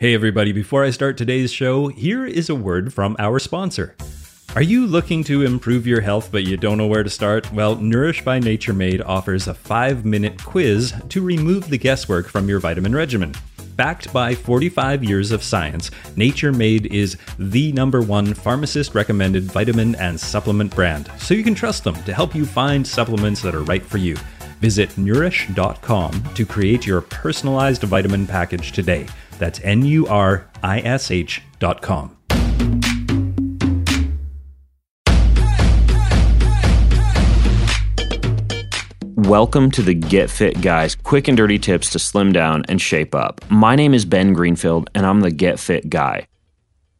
Hey, everybody, before I start today's show, here is a word from our sponsor. Are you looking to improve your health but you don't know where to start? Well, Nurish by Nature Made offers a five minute quiz to remove the guesswork from your vitamin regimen. Backed by 45 years of science, Nature Made is the number one pharmacist recommended vitamin and supplement brand, so you can trust them to help you find supplements that are right for you. Visit nurish.com to create your personalized vitamin package today. That's N U R I S H dot com. Welcome to the Get Fit Guys quick and dirty tips to slim down and shape up. My name is Ben Greenfield, and I'm the Get Fit Guy.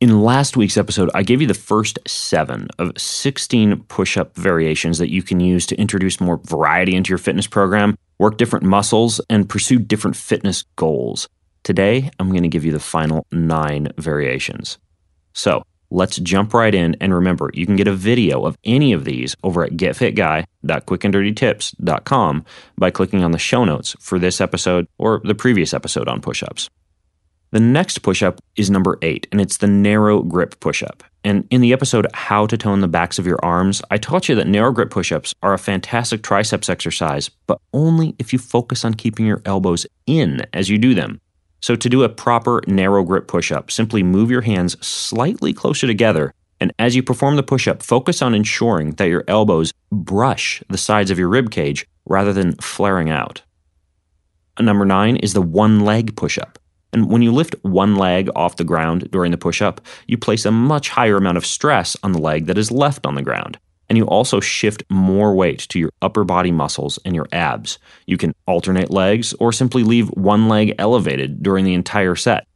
In last week's episode, I gave you the first seven of 16 push up variations that you can use to introduce more variety into your fitness program, work different muscles, and pursue different fitness goals. Today, I'm going to give you the final nine variations. So let's jump right in. And remember, you can get a video of any of these over at getfitguy.quickanddirtytips.com by clicking on the show notes for this episode or the previous episode on push ups. The next push up is number eight, and it's the narrow grip push up. And in the episode How to Tone the Backs of Your Arms, I taught you that narrow grip push ups are a fantastic triceps exercise, but only if you focus on keeping your elbows in as you do them. So, to do a proper narrow grip push up, simply move your hands slightly closer together. And as you perform the push up, focus on ensuring that your elbows brush the sides of your rib cage rather than flaring out. Number nine is the one leg push up. And when you lift one leg off the ground during the push up, you place a much higher amount of stress on the leg that is left on the ground and you also shift more weight to your upper body muscles and your abs. You can alternate legs or simply leave one leg elevated during the entire set.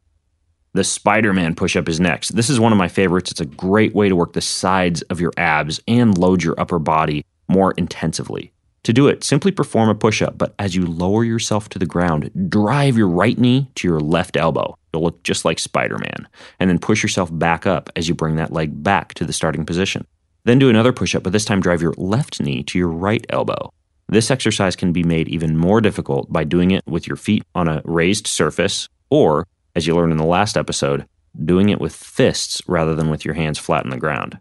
The Spider Man push up is next. This is one of my favorites. It's a great way to work the sides of your abs and load your upper body more intensively. To do it, simply perform a push up, but as you lower yourself to the ground, drive your right knee to your left elbow. You'll look just like Spider Man. And then push yourself back up as you bring that leg back to the starting position. Then do another push up, but this time drive your left knee to your right elbow. This exercise can be made even more difficult by doing it with your feet on a raised surface, or, as you learned in the last episode, doing it with fists rather than with your hands flat on the ground.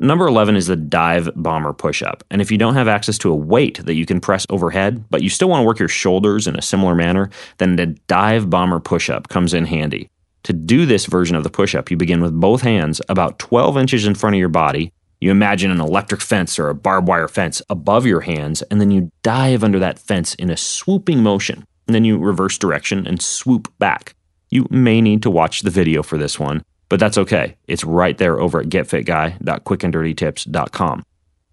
Number 11 is the dive bomber push up. And if you don't have access to a weight that you can press overhead, but you still want to work your shoulders in a similar manner, then the dive bomber push up comes in handy. To do this version of the push up, you begin with both hands about 12 inches in front of your body. You imagine an electric fence or a barbed wire fence above your hands, and then you dive under that fence in a swooping motion. And then you reverse direction and swoop back. You may need to watch the video for this one, but that's okay. It's right there over at getfitguy.quickanddirtytips.com.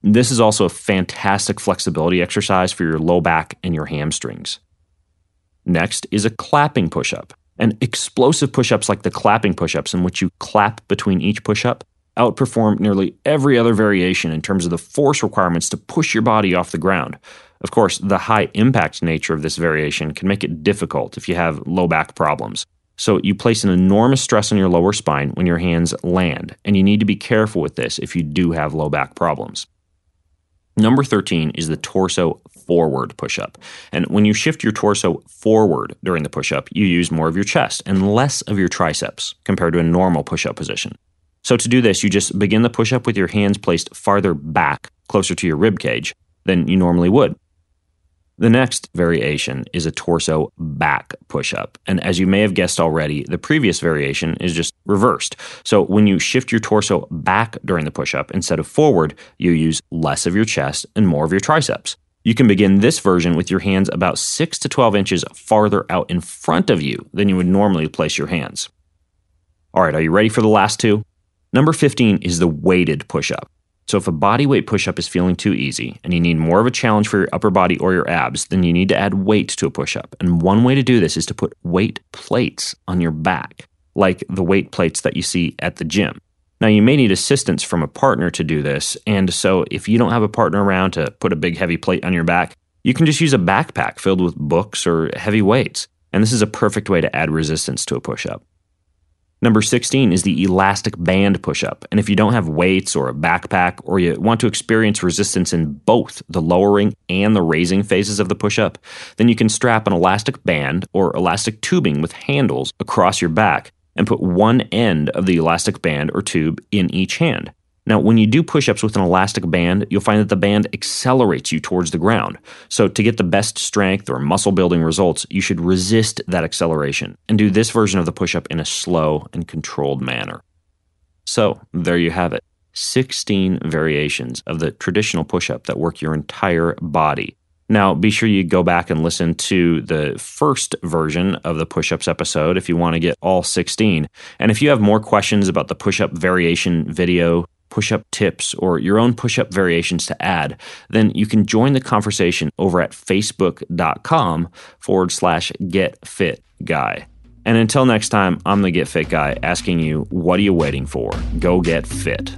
This is also a fantastic flexibility exercise for your low back and your hamstrings. Next is a clapping push up. And explosive push ups like the clapping push ups, in which you clap between each push up, outperform nearly every other variation in terms of the force requirements to push your body off the ground. Of course, the high impact nature of this variation can make it difficult if you have low back problems. So, you place an enormous stress on your lower spine when your hands land, and you need to be careful with this if you do have low back problems. Number 13 is the torso forward push up. And when you shift your torso forward during the push up, you use more of your chest and less of your triceps compared to a normal push up position. So to do this, you just begin the push up with your hands placed farther back, closer to your rib cage, than you normally would. The next variation is a torso back push up. And as you may have guessed already, the previous variation is just reversed. So when you shift your torso back during the push up instead of forward, you use less of your chest and more of your triceps. You can begin this version with your hands about 6 to 12 inches farther out in front of you than you would normally place your hands. All right, are you ready for the last two? Number 15 is the weighted push up. So, if a body weight push up is feeling too easy and you need more of a challenge for your upper body or your abs, then you need to add weight to a push up. And one way to do this is to put weight plates on your back, like the weight plates that you see at the gym. Now, you may need assistance from a partner to do this. And so, if you don't have a partner around to put a big heavy plate on your back, you can just use a backpack filled with books or heavy weights. And this is a perfect way to add resistance to a push up. Number 16 is the elastic band push up. And if you don't have weights or a backpack, or you want to experience resistance in both the lowering and the raising phases of the push up, then you can strap an elastic band or elastic tubing with handles across your back and put one end of the elastic band or tube in each hand. Now, when you do push ups with an elastic band, you'll find that the band accelerates you towards the ground. So, to get the best strength or muscle building results, you should resist that acceleration and do this version of the push up in a slow and controlled manner. So, there you have it 16 variations of the traditional push up that work your entire body. Now, be sure you go back and listen to the first version of the push ups episode if you want to get all 16. And if you have more questions about the push up variation video, push up tips, or your own push up variations to add, then you can join the conversation over at facebook.com forward slash get fit guy. And until next time, I'm the Get Fit Guy asking you, what are you waiting for? Go get fit.